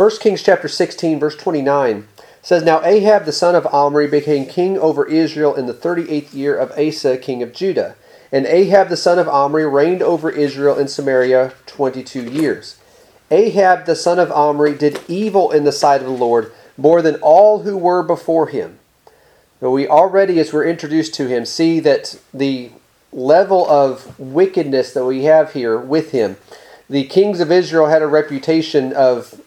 1 Kings chapter 16, verse 29 says, Now Ahab the son of Omri became king over Israel in the 38th year of Asa, king of Judah. And Ahab the son of Omri reigned over Israel in Samaria 22 years. Ahab the son of Omri did evil in the sight of the Lord more than all who were before him. But we already, as we're introduced to him, see that the level of wickedness that we have here with him. The kings of Israel had a reputation of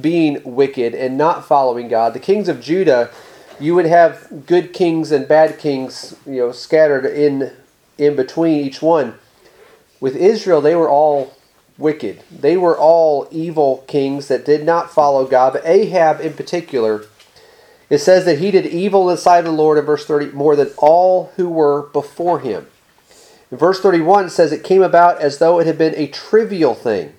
being wicked and not following God. The kings of Judah, you would have good kings and bad kings, you know, scattered in in between each one. With Israel, they were all wicked. They were all evil kings that did not follow God. But Ahab, in particular, it says that he did evil in the sight of the Lord in verse 30 more than all who were before him. In verse 31 it says it came about as though it had been a trivial thing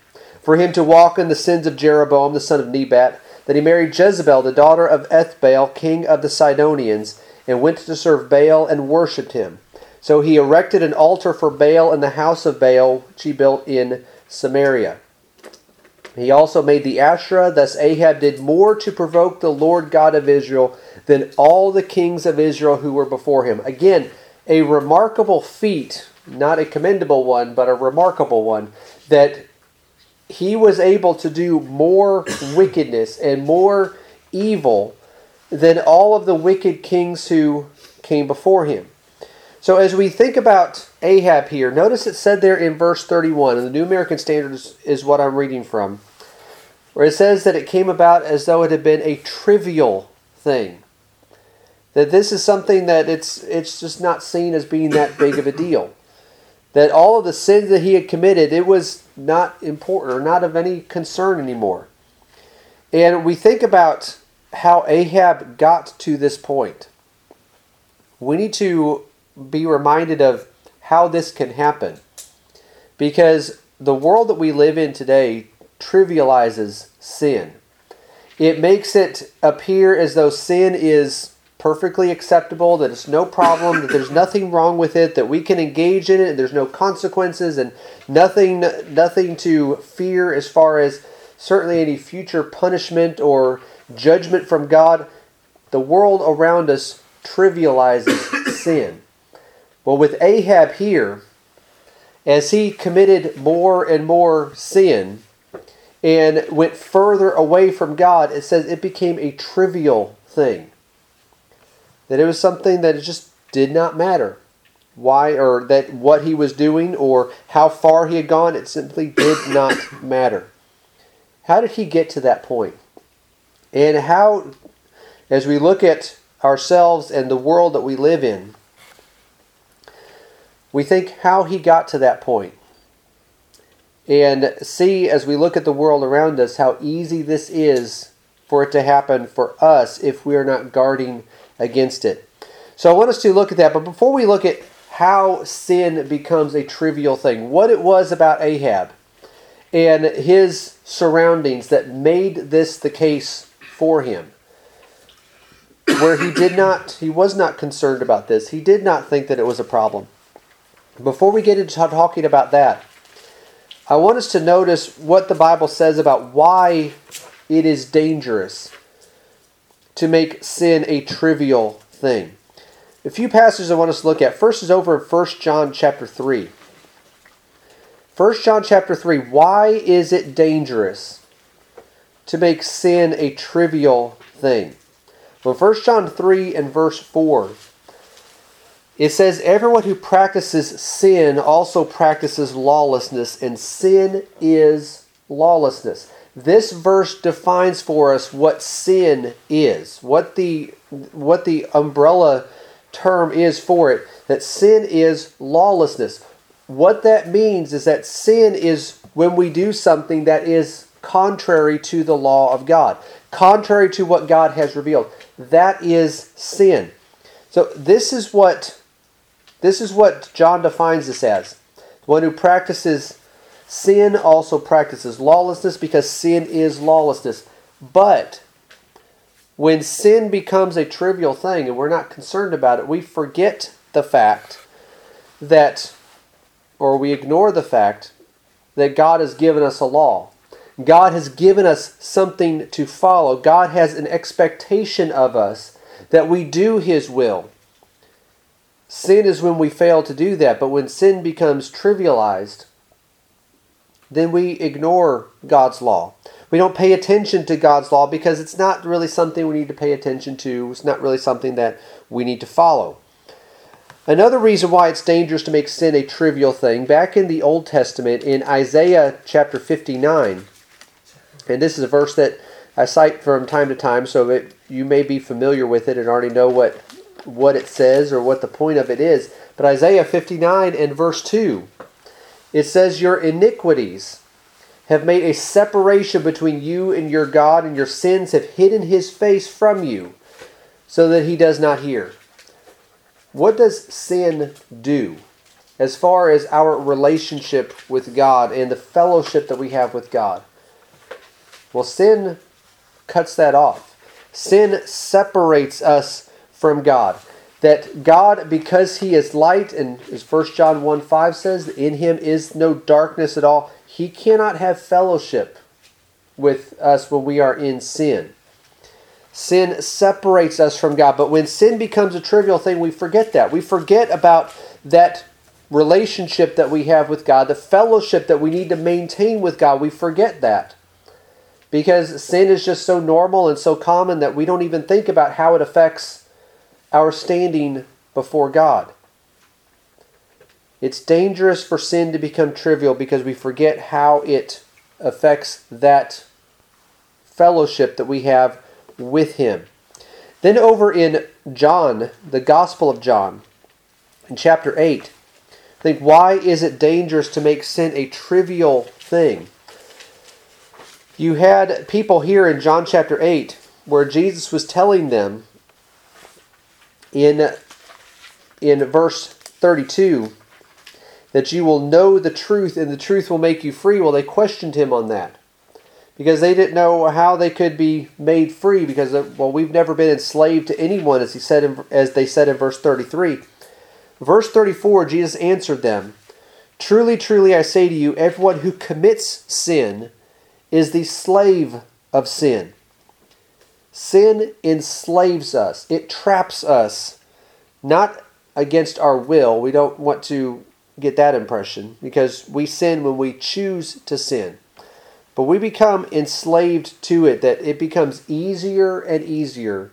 for him to walk in the sins of Jeroboam the son of Nebat, that he married Jezebel, the daughter of Ethbaal, king of the Sidonians, and went to serve Baal and worshipped him. So he erected an altar for Baal in the house of Baal, which he built in Samaria. He also made the Asherah, thus Ahab did more to provoke the Lord God of Israel than all the kings of Israel who were before him. Again, a remarkable feat, not a commendable one, but a remarkable one, that he was able to do more wickedness and more evil than all of the wicked kings who came before him. So as we think about Ahab here, notice it said there in verse 31, and the New American Standard is, is what I'm reading from, where it says that it came about as though it had been a trivial thing. That this is something that it's it's just not seen as being that big of a deal. That all of the sins that he had committed, it was not important or not of any concern anymore. And we think about how Ahab got to this point. We need to be reminded of how this can happen. Because the world that we live in today trivializes sin. It makes it appear as though sin is perfectly acceptable, that it's no problem, that there's nothing wrong with it, that we can engage in it, and there's no consequences, and nothing, nothing to fear as far as certainly any future punishment or judgment from God. The world around us trivializes sin. Well, with Ahab here, as he committed more and more sin and went further away from God, it says it became a trivial thing. That it was something that it just did not matter. Why or that what he was doing or how far he had gone, it simply did not matter. How did he get to that point? And how, as we look at ourselves and the world that we live in, we think how he got to that point and see as we look at the world around us how easy this is for it to happen for us if we are not guarding against it. So I want us to look at that, but before we look at how sin becomes a trivial thing, what it was about Ahab and his surroundings that made this the case for him. Where he did not, he was not concerned about this. He did not think that it was a problem. Before we get into talking about that, I want us to notice what the Bible says about why it is dangerous to make sin a trivial thing. A few passages I want us to look at. First is over in 1 John chapter 3. 1 John chapter 3. Why is it dangerous to make sin a trivial thing? Well, 1 John 3 and verse 4 it says, Everyone who practices sin also practices lawlessness, and sin is lawlessness. This verse defines for us what sin is, what the, what the umbrella term is for it, that sin is lawlessness. What that means is that sin is when we do something that is contrary to the law of God, contrary to what God has revealed. That is sin. So, this is what this is what John defines this as. One who practices sin also practices lawlessness because sin is lawlessness. But when sin becomes a trivial thing and we're not concerned about it, we forget the fact that, or we ignore the fact that God has given us a law. God has given us something to follow. God has an expectation of us that we do His will. Sin is when we fail to do that, but when sin becomes trivialized, then we ignore God's law. We don't pay attention to God's law because it's not really something we need to pay attention to. It's not really something that we need to follow. Another reason why it's dangerous to make sin a trivial thing, back in the Old Testament, in Isaiah chapter 59, and this is a verse that I cite from time to time, so it, you may be familiar with it and already know what, what it says or what the point of it is. But Isaiah 59 and verse 2, it says, Your iniquities have made a separation between you and your God, and your sins have hidden his face from you, so that he does not hear. What does sin do as far as our relationship with God and the fellowship that we have with God? Well, sin cuts that off. Sin separates us from God. That God, because He is light, and as 1 John 1 5 says, in Him is no darkness at all, He cannot have fellowship with us when we are in sin. Sin separates us from God. But when sin becomes a trivial thing, we forget that. We forget about that relationship that we have with God, the fellowship that we need to maintain with God. We forget that. Because sin is just so normal and so common that we don't even think about how it affects our standing before God. It's dangerous for sin to become trivial because we forget how it affects that fellowship that we have with him. Then over in John, the Gospel of John, in chapter 8, think why is it dangerous to make sin a trivial thing? You had people here in John chapter 8 where Jesus was telling them in, in verse 32 that you will know the truth and the truth will make you free. Well, they questioned him on that because they didn't know how they could be made free because uh, well we've never been enslaved to anyone as he said in, as they said in verse 33 verse 34 jesus answered them truly truly i say to you everyone who commits sin is the slave of sin sin enslaves us. It traps us. Not against our will. We don't want to get that impression because we sin when we choose to sin. But we become enslaved to it, that it becomes easier and easier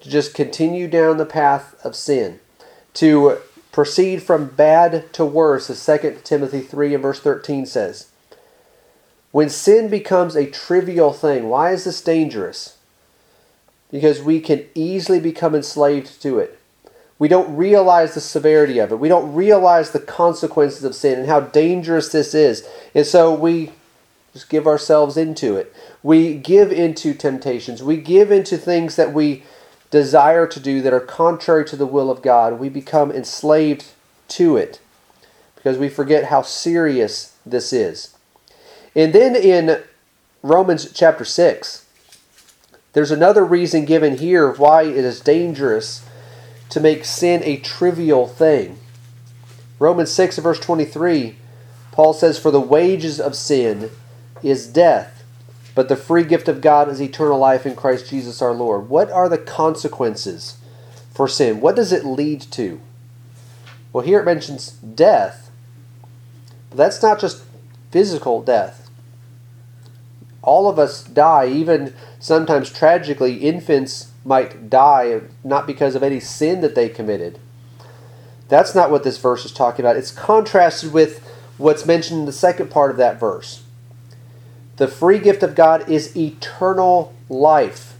to just continue down the path of sin, to proceed from bad to worse, as 2 Timothy 3 and verse 13 says. When sin becomes a trivial thing, why is this dangerous? Because we can easily become enslaved to it. We don't realize the severity of it. We don't realize the consequences of sin and how dangerous this is. And so we just give ourselves into it. We give into temptations. We give into things that we desire to do that are contrary to the will of God. We become enslaved to it because we forget how serious this is. And then in Romans chapter 6, there's another reason given here why it is dangerous to make sin a trivial thing. Romans 6 verse 23, Paul says, For the wages of sin is death, but the free gift of God is eternal life in Christ Jesus our Lord. What are the consequences for sin? What does it lead to? Well, here it mentions death. But that's not just physical death. All of us die, even sometimes tragically, infants might die not because of any sin that they committed. That's not what this verse is talking about. It's contrasted with what's mentioned in the second part of that verse. The free gift of God is eternal life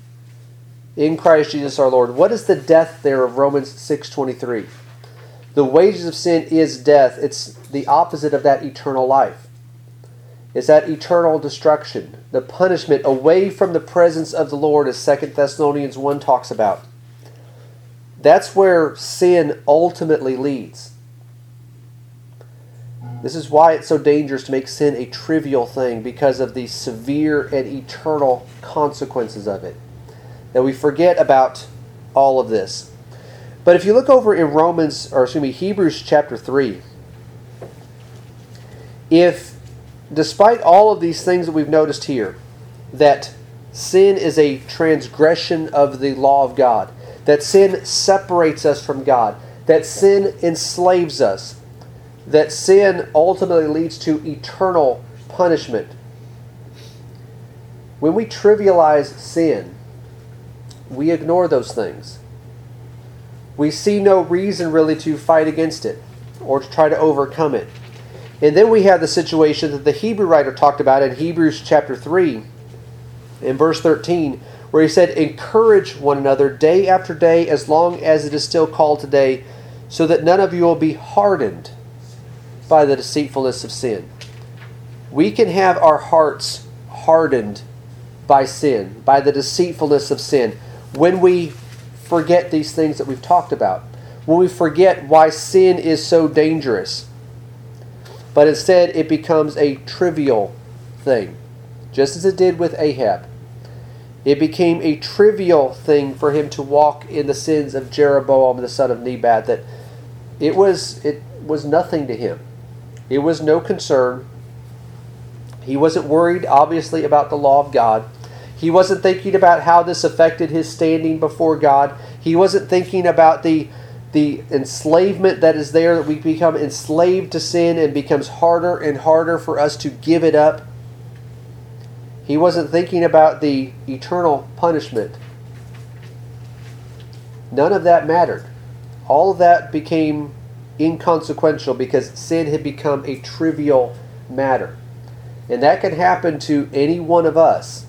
in Christ Jesus our Lord. What is the death there of Romans 6:23? The wages of sin is death. It's the opposite of that eternal life. It's that eternal destruction, the punishment away from the presence of the Lord as 2 Thessalonians 1 talks about. That's where sin ultimately leads. This is why it's so dangerous to make sin a trivial thing because of the severe and eternal consequences of it. That we forget about all of this. But if you look over in Romans, or excuse me, Hebrews chapter 3, if despite all of these things that we've noticed here, that sin is a transgression of the law of God, that sin separates us from God, that sin enslaves us, that sin ultimately leads to eternal punishment. When we trivialize sin, we ignore those things. We see no reason really to fight against it or to try to overcome it. And then we have the situation that the Hebrew writer talked about in Hebrews chapter 3, in verse 13, where he said, Encourage one another day after day, as long as it is still called today, so that none of you will be hardened by the deceitfulness of sin. We can have our hearts hardened by sin, by the deceitfulness of sin, when we forget these things that we've talked about, when we forget why sin is so dangerous but instead it becomes a trivial thing, just as it did with Ahab. It became a trivial thing for him to walk in the sins of Jeroboam the son of Nebat. That it was it was nothing to him. It was no concern. He wasn't worried, obviously, about the law of God. He wasn't thinking about how this affected his standing before God. He wasn't thinking about the the enslavement that is there, that we become enslaved to sin and becomes harder and harder for us to give it up. He wasn't thinking about the eternal punishment. None of that mattered. All of that became inconsequential because sin had become a trivial matter. And that can happen to any one of us.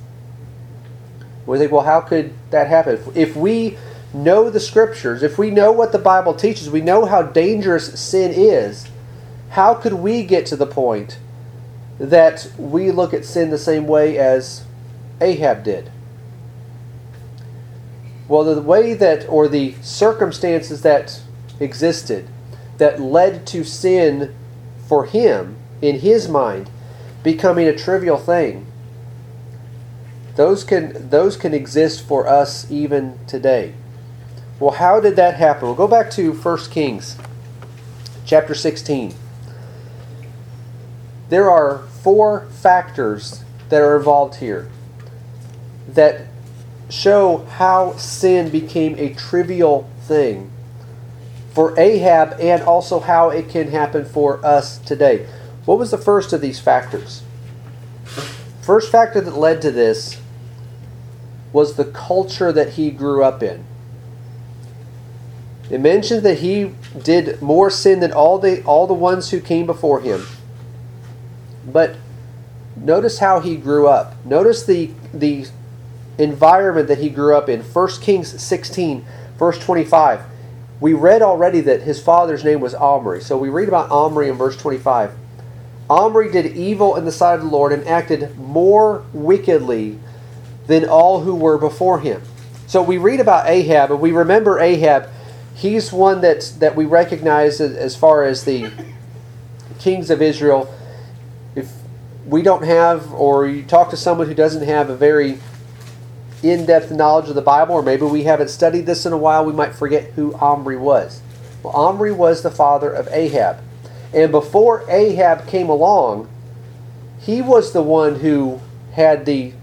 We think, well, how could that happen? If we know the scriptures, if we know what the Bible teaches, we know how dangerous sin is, how could we get to the point that we look at sin the same way as Ahab did? Well, the way that, or the circumstances that existed that led to sin for him, in his mind, becoming a trivial thing, those can, those can exist for us even today. Well, how did that happen? We'll go back to 1 Kings chapter 16. There are four factors that are involved here that show how sin became a trivial thing for Ahab and also how it can happen for us today. What was the first of these factors? First factor that led to this was the culture that he grew up in. It mentions that he did more sin than all the all the ones who came before him. But notice how he grew up. Notice the the environment that he grew up in. 1 Kings 16, verse 25. We read already that his father's name was Omri. So we read about Omri in verse 25. Omri did evil in the sight of the Lord and acted more wickedly than all who were before him. So we read about Ahab and we remember Ahab he's one that that we recognize as far as the kings of Israel. If we don't have, or you talk to someone who doesn't have a very in-depth knowledge of the Bible, or maybe we haven't studied this in a while, we might forget who Omri was. Well, Omri was the father of Ahab, and before Ahab came along, he was the one who had the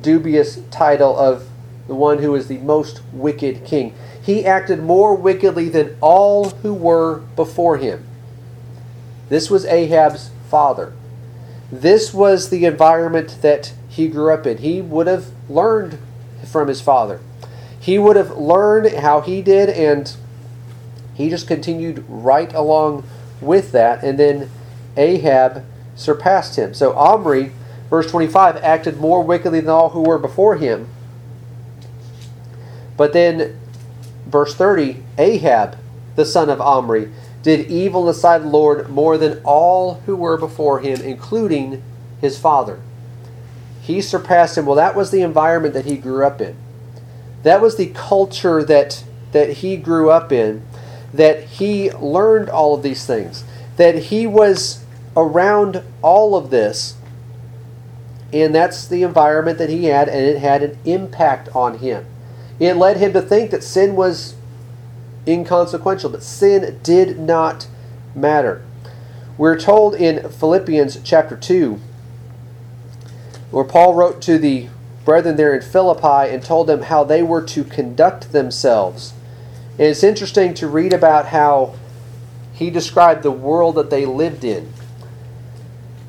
dubious title of the one who is the most wicked king he acted more wickedly than all who were before him. This was Ahab's father. This was the environment that he grew up in. He would have learned from his father. He would have learned how he did, and he just continued right along with that. And then Ahab surpassed him. So Omri, verse 25, acted more wickedly than all who were before him. But then verse 30 Ahab, the son of Omri, did evil in the sight of the Lord more than all who were before him, including his father. He surpassed him. Well, that was the environment that he grew up in. That was the culture that, that he grew up in, that he learned all of these things, that he was around all of this. And that's the environment that he had, and it had an impact on him. It led him to think that sin was inconsequential, that sin did not matter. We're told in Philippians chapter 2, where Paul wrote to the brethren there in Philippi and told them how they were to conduct themselves. And it's interesting to read about how he described the world that they lived in.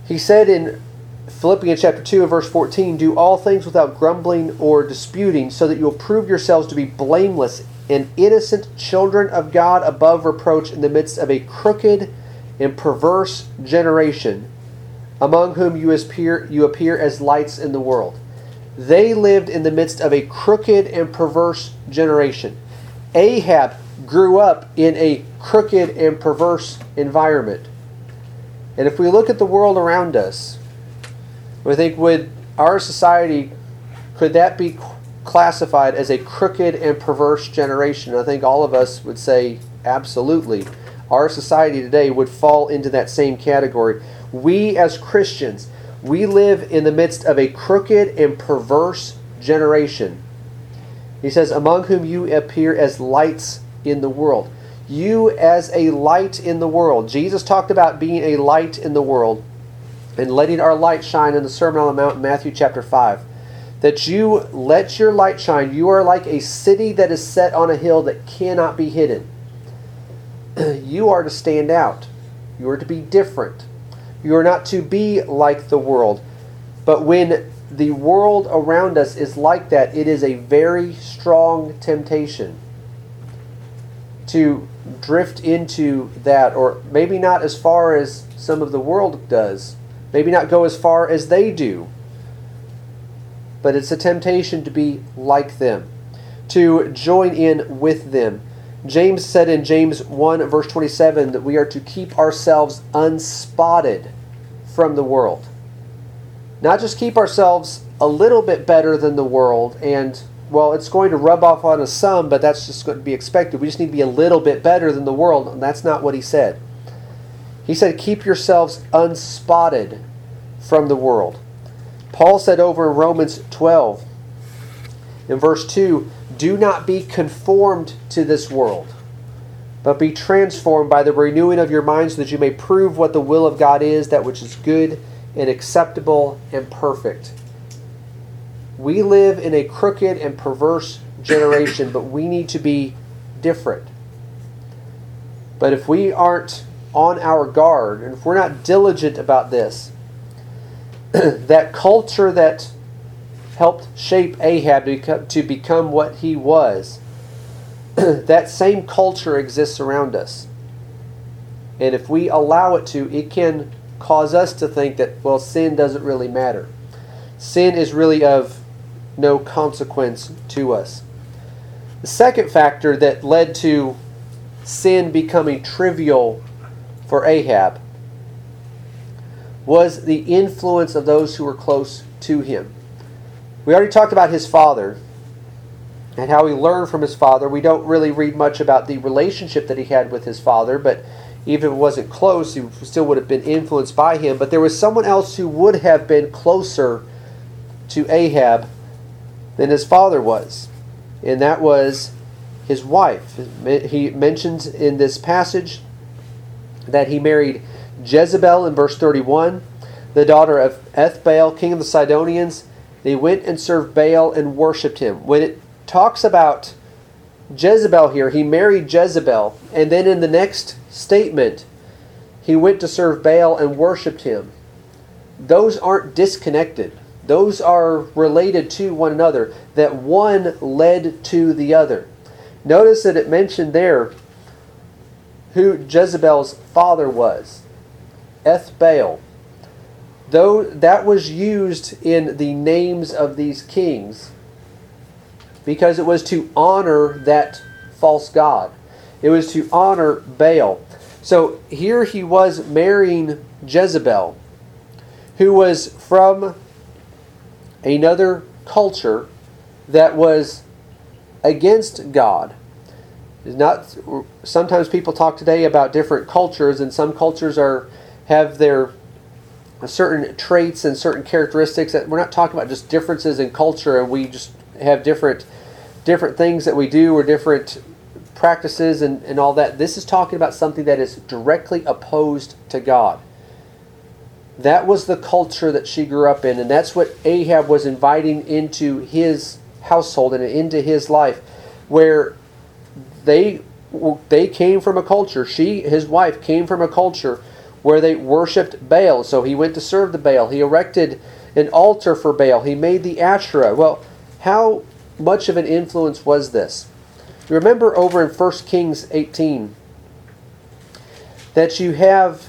He said in Philippians chapter 2 and verse 14, Do all things without grumbling or disputing, so that you'll prove yourselves to be blameless and innocent children of God above reproach in the midst of a crooked and perverse generation, among whom you appear, you appear as lights in the world. They lived in the midst of a crooked and perverse generation. Ahab grew up in a crooked and perverse environment. And if we look at the world around us, we think would our society could that be classified as a crooked and perverse generation? I think all of us would say absolutely. Our society today would fall into that same category. We as Christians, we live in the midst of a crooked and perverse generation. He says, Among whom you appear as lights in the world. You as a light in the world. Jesus talked about being a light in the world and letting our light shine in the Sermon on the Mount in Matthew chapter 5. That you let your light shine. You are like a city that is set on a hill that cannot be hidden. you are to stand out. You are to be different. You are not to be like the world. But when the world around us is like that, it is a very strong temptation to drift into that, or maybe not as far as some of the world does, maybe not go as far as they do. But it's a temptation to be like them, to join in with them. James said in James 1, verse 27, that we are to keep ourselves unspotted from the world. Not just keep ourselves a little bit better than the world, and, well, it's going to rub off on us some, but that's just going to be expected. We just need to be a little bit better than the world, and that's not what he said. He said, Keep yourselves unspotted from the world. Paul said over in Romans 12, in verse 2, Do not be conformed to this world, but be transformed by the renewing of your mind so that you may prove what the will of God is, that which is good and acceptable and perfect. We live in a crooked and perverse generation, but we need to be different. But if we aren't on our guard, and if we're not diligent about this, that culture that helped shape Ahab to become, what he was, that same culture exists around us. And if we allow it to, it can cause us to think that, well, sin doesn't really matter. Sin is really of no consequence to us. The second factor that led to sin becoming trivial for Ahab was the influence of those who were close to him. We already talked about his father and how he learned from his father. We don't really read much about the relationship that he had with his father, but even if it wasn't close, he still would have been influenced by him. But there was someone else who would have been closer to Ahab than his father was, and that was his wife. He mentions in this passage that he married Jezebel in verse 31, the daughter of Ethbaal, king of the Sidonians. They went and served Baal and worshipped him. When it talks about Jezebel here, he married Jezebel, and then in the next statement, he went to serve Baal and worshipped him. Those aren't disconnected. Those are related to one another, that one led to the other. Notice that it mentioned there who Jezebel's father was Ethbaal. Though that was used in the names of these kings because it was to honor that false god. It was to honor Baal. So here he was marrying Jezebel, who was from another culture that was against God not sometimes people talk today about different cultures and some cultures are have their certain traits and certain characteristics that we're not talking about just differences in culture and we just have different different things that we do or different practices and, and all that. This is talking about something that is directly opposed to god. That was the culture that she grew up in, and that's what Ahab was inviting into his household and into his life, where they they came from a culture. She, his wife, came from a culture where they worshipped Baal. So he went to serve the Baal. He erected an altar for Baal. He made the Asherah. Well, how much of an influence was this? Remember over in 1 Kings 18 that you have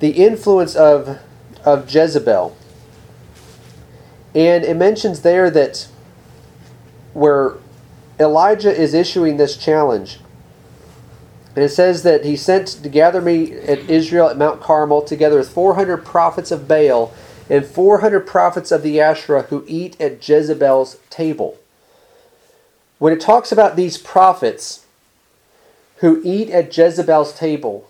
the influence of, of Jezebel. And it mentions there that where Elijah is issuing this challenge, and it says that he sent to gather me at Israel at Mount Carmel together with 400 prophets of Baal and 400 prophets of the Asherah who eat at Jezebel's table. When it talks about these prophets who eat at Jezebel's table,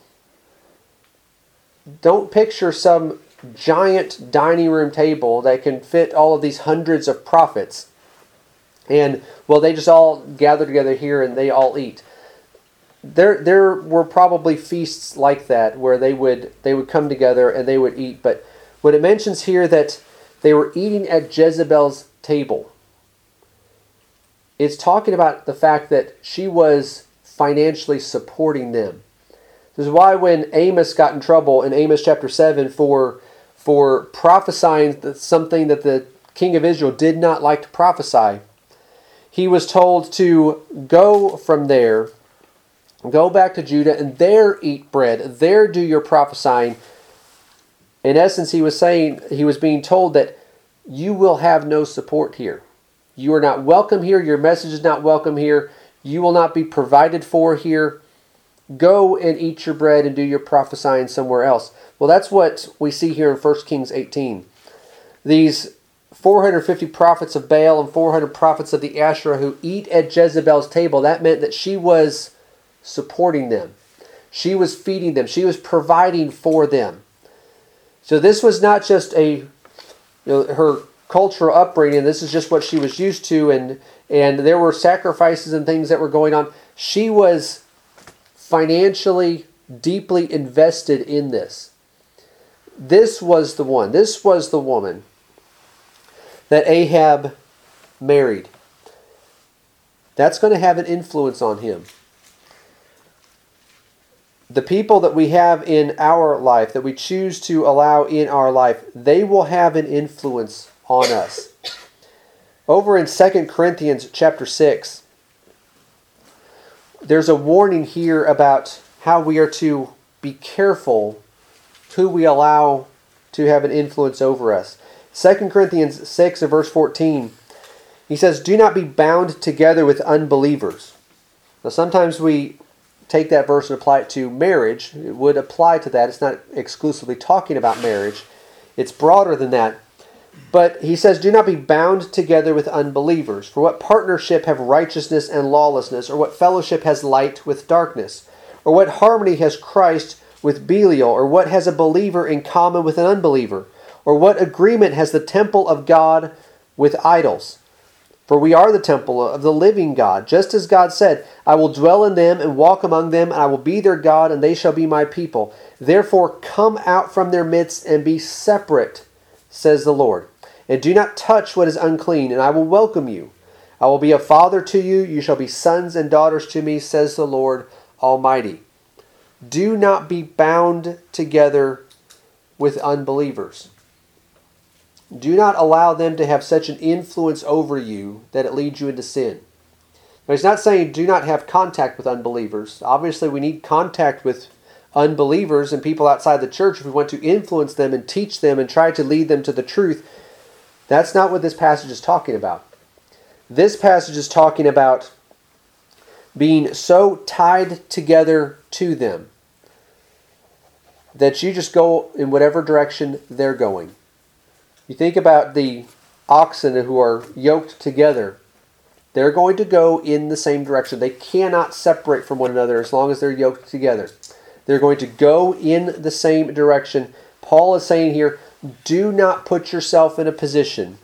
don't picture some giant dining room table that can fit all of these hundreds of prophets. And, well, they just all gather together here and they all eat. There there were probably feasts like that where they would they would come together and they would eat. But when it mentions here that they were eating at Jezebel's table it's talking about the fact that she was financially supporting them. This is why when Amos got in trouble in Amos chapter 7 for for prophesying something that the king of Israel did not like to prophesy he was told to go from there Go back to Judah and there eat bread. There do your prophesying. In essence, he was saying, he was being told that you will have no support here. You are not welcome here. Your message is not welcome here. You will not be provided for here. Go and eat your bread and do your prophesying somewhere else. Well, that's what we see here in 1 Kings 18. These 450 prophets of Baal and 400 prophets of the Asherah who eat at Jezebel's table, that meant that she was supporting them. She was feeding them. She was providing for them. So this was not just a you know her cultural upbringing. This is just what she was used to, and and there were sacrifices and things that were going on. She was financially deeply invested in this. This was the one. This was the woman that Ahab married. That's going to have an influence on him the people that we have in our life, that we choose to allow in our life, they will have an influence on us. Over in 2 Corinthians chapter 6, there's a warning here about how we are to be careful who we allow to have an influence over us. 2 Corinthians 6 and verse 14, he says, Do not be bound together with unbelievers. Now, sometimes we take that verse and apply it to marriage, it would apply to that. It's not exclusively talking about marriage, it's broader than that. But he says, Do not be bound together with unbelievers. For what partnership have righteousness and lawlessness? Or what fellowship has light with darkness? Or what harmony has Christ with Belial? Or what has a believer in common with an unbeliever? Or what agreement has the temple of God with idols? For we are the temple of the living God, just as God said, I will dwell in them and walk among them, and I will be their God, and they shall be my people. Therefore, come out from their midst and be separate, says the Lord. And do not touch what is unclean, and I will welcome you. I will be a father to you, you shall be sons and daughters to me, says the Lord Almighty. Do not be bound together with unbelievers. Do not allow them to have such an influence over you that it leads you into sin. Now, he's not saying do not have contact with unbelievers. Obviously, we need contact with unbelievers and people outside the church if we want to influence them and teach them and try to lead them to the truth. That's not what this passage is talking about. This passage is talking about being so tied together to them that you just go in whatever direction they're going. You think about the oxen who are yoked together. They're going to go in the same direction. They cannot separate from one another as long as they're yoked together. They're going to go in the same direction. Paul is saying here do not put yourself in a position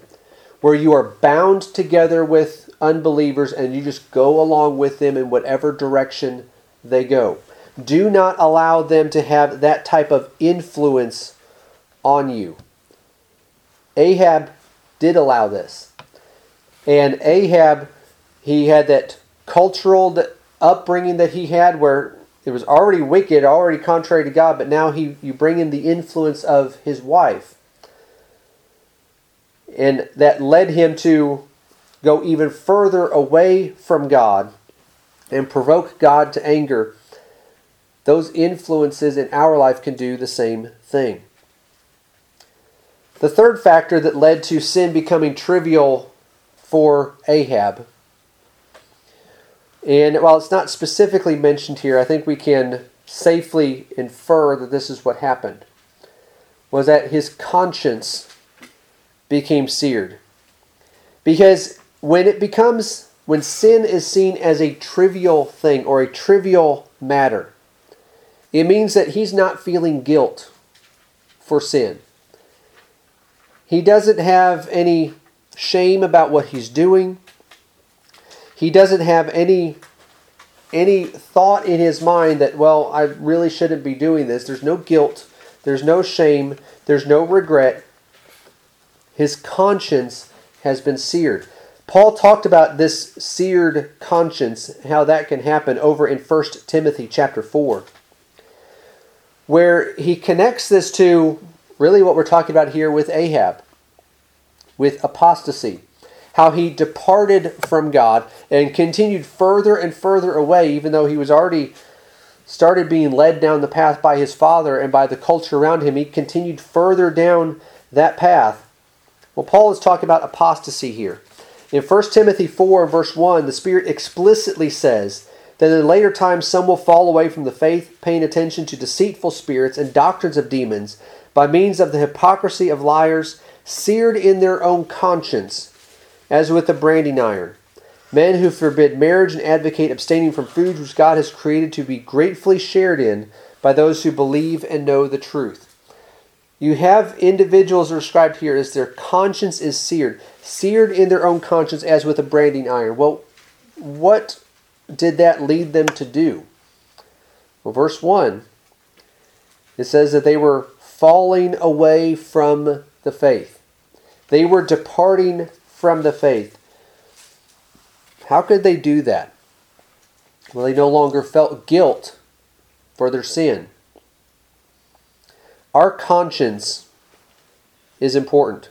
where you are bound together with unbelievers and you just go along with them in whatever direction they go. Do not allow them to have that type of influence on you. Ahab did allow this. And Ahab, he had that cultural upbringing that he had where it was already wicked, already contrary to God, but now he you bring in the influence of his wife. And that led him to go even further away from God and provoke God to anger. Those influences in our life can do the same thing. The third factor that led to sin becoming trivial for Ahab, and while it's not specifically mentioned here, I think we can safely infer that this is what happened, was that his conscience became seared. Because when it becomes, when sin is seen as a trivial thing or a trivial matter, it means that he's not feeling guilt for sin. He doesn't have any shame about what he's doing. He doesn't have any any thought in his mind that, well, I really shouldn't be doing this. There's no guilt, there's no shame, there's no regret. His conscience has been seared. Paul talked about this seared conscience, how that can happen over in 1 Timothy chapter 4, where he connects this to really what we're talking about here with Ahab, with apostasy. How he departed from God and continued further and further away, even though he was already started being led down the path by his father and by the culture around him. He continued further down that path. Well, Paul is talking about apostasy here. In 1 Timothy 4, verse 1, the Spirit explicitly says that in later times some will fall away from the faith, paying attention to deceitful spirits and doctrines of demons by means of the hypocrisy of liars, seared in their own conscience, as with a branding iron. Men who forbid marriage and advocate abstaining from foods which God has created to be gratefully shared in by those who believe and know the truth. You have individuals described here as their conscience is seared, seared in their own conscience as with a branding iron. Well, what did that lead them to do? Well, verse 1, it says that they were falling away from the faith. They were departing from the faith. How could they do that? Well, they no longer felt guilt for their sin. Our conscience is important.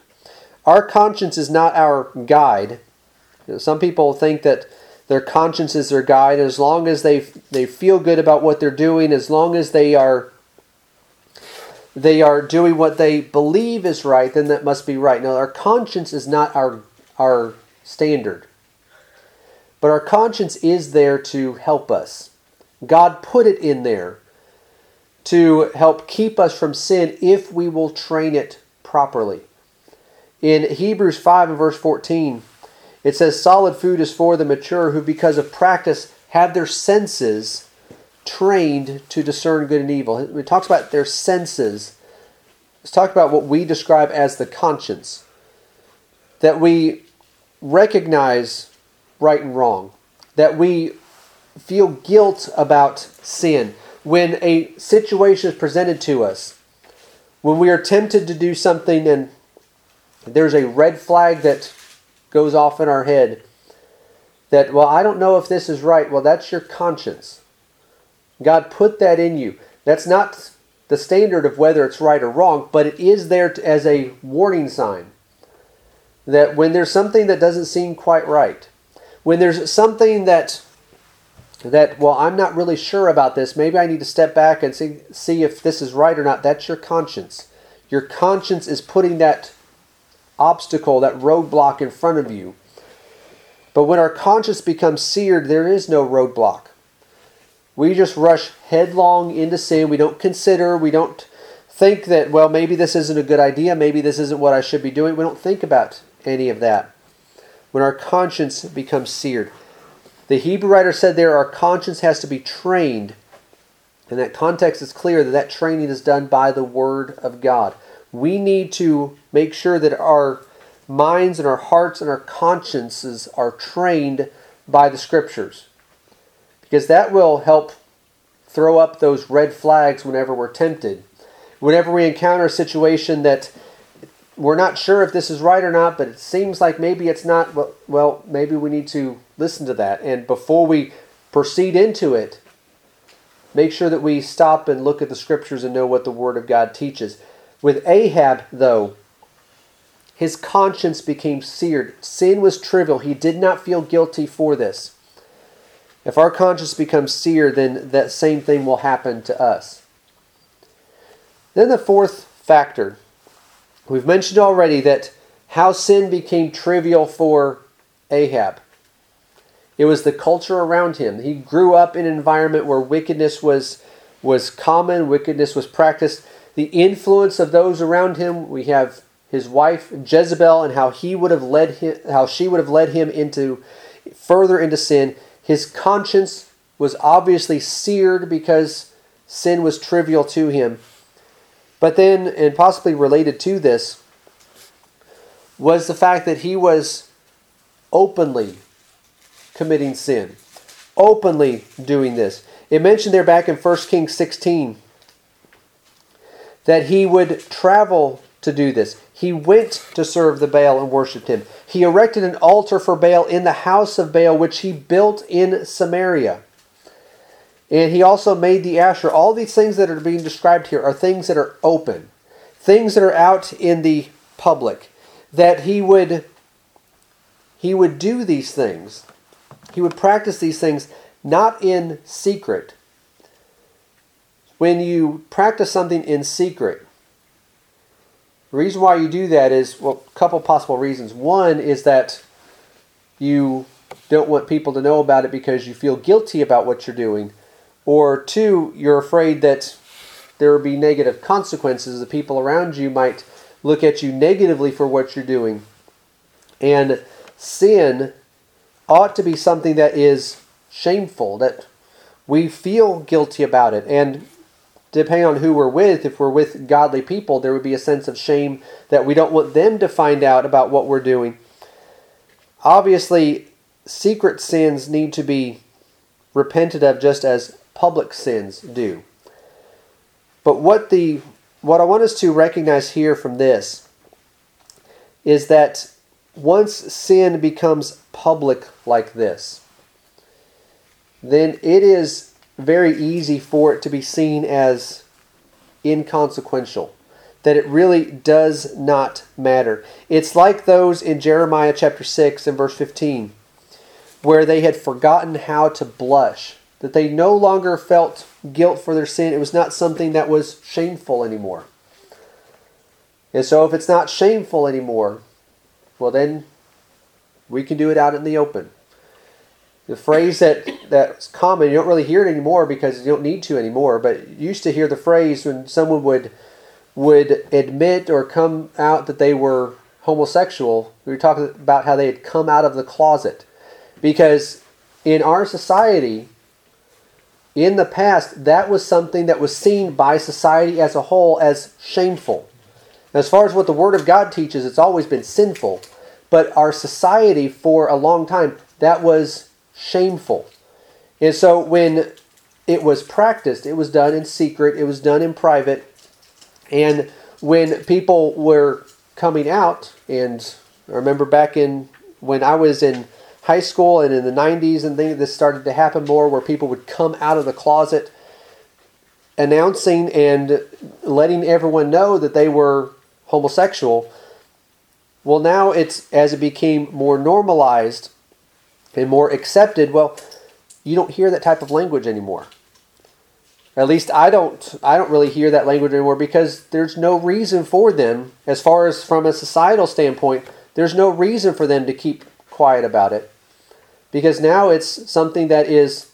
Our conscience is not our guide. You know, some people think that their conscience is their guide. As long as they they feel good about what they're doing, as long as they are they are doing what they believe is right, then that must be right. Now, our conscience is not our our standard, but our conscience is there to help us. God put it in there to help keep us from sin if we will train it properly. In Hebrews 5 and verse 14, it says, Solid food is for the mature who, because of practice, have their senses trained to discern good and evil. It talks about their senses. Let's talk about what we describe as the conscience. That we recognize right and wrong. That we feel guilt about sin when a situation is presented to us, when we are tempted to do something and there's a red flag that goes off in our head, that, well, I don't know if this is right. Well, that's your conscience. God put that in you. That's not the standard of whether it's right or wrong, but it is there as a warning sign that when there's something that doesn't seem quite right, when there's something that that well i'm not really sure about this. Maybe i need to step back and see, see if this is right or not. That's your conscience. Your conscience is putting that obstacle that roadblock in front of you. But when our conscience becomes seared there is no roadblock we just rush headlong into sin we don't consider we don't think that well maybe this isn't a good idea maybe this isn't what i should be doing we don't think about any of that when our conscience becomes seared the Hebrew writer said there our conscience has to be trained. And that context, is clear that that training is done by the Word of God. We need to make sure that our minds and our hearts and our consciences are trained by the Scriptures. Because that will help throw up those red flags whenever we're tempted. whenever we encounter a situation that we're not sure if this is right or not, but it seems like maybe it's not, well, maybe we need to listen to that. And before we proceed into it, make sure that we stop and look at the scriptures and know what the Word of God teaches. With Ahab, though, his conscience became seared. Sin was trivial. He did not feel guilty for this. If our conscience becomes seared, then that same thing will happen to us. Then the fourth factor. We've mentioned already that how sin became trivial for Ahab. It was the culture around him. He grew up in an environment where wickedness was, was common, wickedness was practiced. The influence of those around him, we have his wife Jezebel and how he would have led him how she would have led him into further into sin. His conscience was obviously seared because sin was trivial to him. But then, and possibly related to this, was the fact that he was openly committing sin, openly doing this. It mentioned there back in 1 Kings 16 that he would travel to do this. He went to serve the Baal and worshiped him. He erected an altar for Baal in the house of Baal, which he built in Samaria. And he also made the Asherah. All these things that are being described here are things that are open, things that are out in the public. That he would he would do these things. He would practice these things not in secret. When you practice something in secret, the reason why you do that is, well, a couple possible reasons. One is that you don't want people to know about it because you feel guilty about what you're doing. Or two, you're afraid that there will be negative consequences. The people around you might look at you negatively for what you're doing. And sin ought to be something that is shameful, that we feel guilty about it. And depending on who we're with, if we're with godly people, there would be a sense of shame that we don't want them to find out about what we're doing. Obviously, secret sins need to be repented of just as public sins do. But what the what I want us to recognize here from this is that once sin becomes public like this, then it is very easy for it to be seen as inconsequential, that it really does not matter. It's like those in Jeremiah chapter 6 and verse 15, where they had forgotten how to blush, that they no longer felt guilt for their sin. It was not something that was shameful anymore. And so, if it's not shameful anymore, well, then we can do it out in the open. The phrase that that's common, you don't really hear it anymore because you don't need to anymore. But you used to hear the phrase when someone would would admit or come out that they were homosexual. We were talking about how they had come out of the closet, because in our society, in the past, that was something that was seen by society as a whole as shameful. As far as what the Word of God teaches, it's always been sinful. But our society, for a long time, that was shameful. And so when it was practiced, it was done in secret, it was done in private. And when people were coming out, and I remember back in when I was in high school and in the 90s and things, this started to happen more where people would come out of the closet announcing and letting everyone know that they were homosexual. Well, now it's as it became more normalized and more accepted, well, you don't hear that type of language anymore. At least I don't I don't really hear that language anymore because there's no reason for them as far as from a societal standpoint, there's no reason for them to keep quiet about it. Because now it's something that is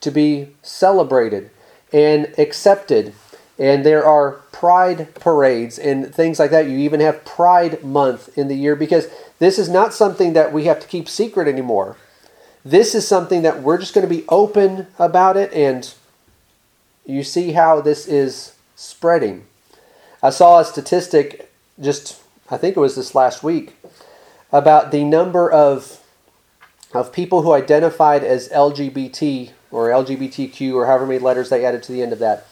to be celebrated and accepted. And there are pride parades and things like that. You even have Pride Month in the year because this is not something that we have to keep secret anymore. This is something that we're just going to be open about it, and you see how this is spreading. I saw a statistic just, I think it was this last week, about the number of of people who identified as LGBT or LGBTQ or however many letters they added to the end of that.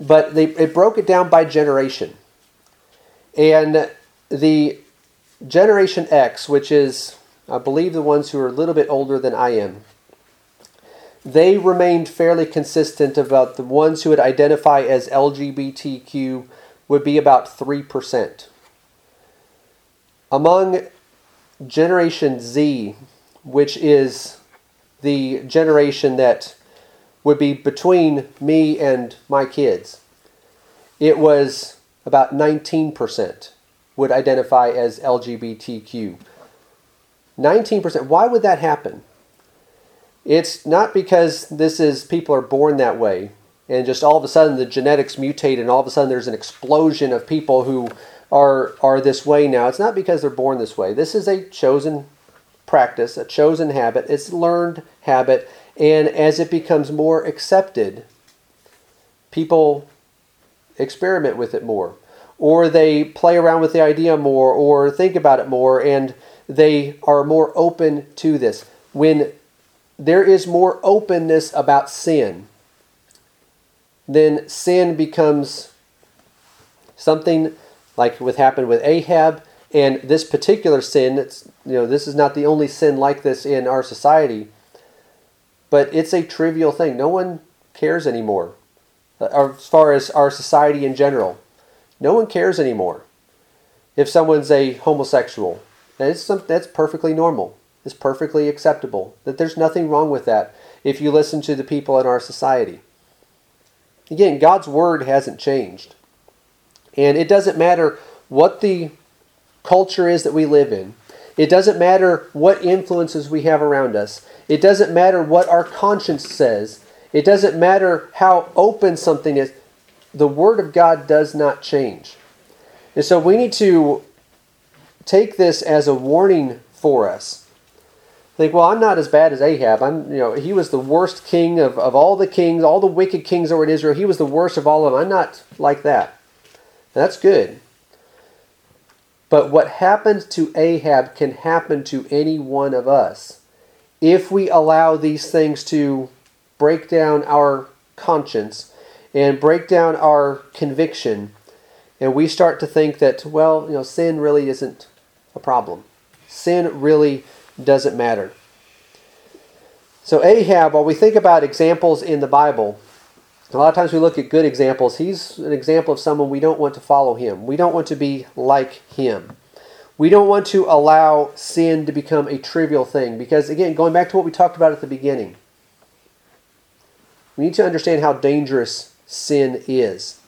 but they, it broke it down by generation. And the Generation X, which is, I believe, the ones who are a little bit older than I am, they remained fairly consistent about the ones who would identify as LGBTQ would be about 3%. Among Generation Z, which is the generation that would be between me and my kids, it was about 19% would identify as LGBTQ. 19%. Why would that happen? It's not because this is people are born that way and just all of a sudden the genetics mutate and all of a sudden there's an explosion of people who are are this way now. It's not because they're born this way. This is a chosen practice, a chosen habit. It's learned habit and as it becomes more accepted, people experiment with it more or they play around with the idea more or think about it more and they are more open to this. When there is more openness about sin, then sin becomes something like what happened with Ahab and this particular sin. It's, you know, this is not the only sin like this in our society, but it's a trivial thing. No one cares anymore. Uh, as far as our society in general, no one cares anymore. If someone's a homosexual, that's, that's perfectly normal It's perfectly acceptable. That there's nothing wrong with that if you listen to the people in our society. Again, God's word hasn't changed. And it doesn't matter what the culture is that we live in. It doesn't matter what influences we have around us. It doesn't matter what our conscience says. It doesn't matter how open something is. The Word of God does not change. And so we need to take this as a warning for us think, well, I'm not as bad as Ahab. I'm, you know, he was the worst king of, of all the kings, all the wicked kings over in Israel. He was the worst of all of them. I'm not like that. That's good. But what happened to Ahab can happen to any one of us if we allow these things to break down our conscience and break down our conviction and we start to think that well you know sin really isn't a problem sin really doesn't matter. So, Ahab, while we think about examples in the Bible, a lot of times we look at good examples. He's an example of someone we don't want to follow him. We don't want to be like him. We don't want to allow sin to become a trivial thing because, again, going back to what we talked about at the beginning, we need to understand how dangerous sin is.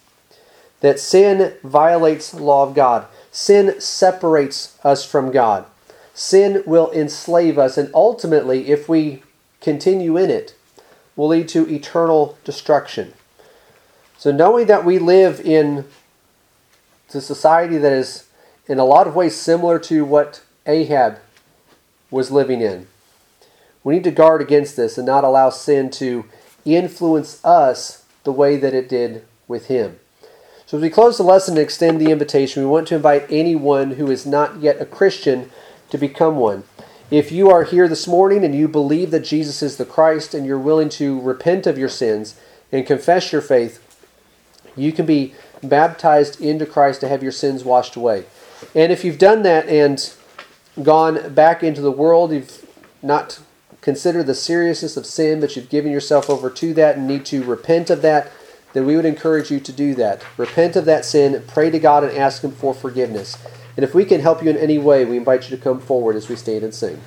That sin violates the law of God, sin separates us from God sin will enslave us, and ultimately, if we continue in it, will lead to eternal destruction. So, knowing that we live in a society that is in a lot of ways similar to what Ahab was living in, we need to guard against this and not allow sin to influence us the way that it did with him. So, as we close the lesson and extend the invitation, we want to invite anyone who is not yet a Christian to become one. If you are here this morning and you believe that Jesus is the Christ and you're willing to repent of your sins and confess your faith, you can be baptized into Christ to have your sins washed away. And if you've done that and gone back into the world, you've not considered the seriousness of sin, but you've given yourself over to that and need to repent of that, then we would encourage you to do that. Repent of that sin, pray to God, and ask Him for forgiveness. And if we can help you in any way, we invite you to come forward as we stand and sing.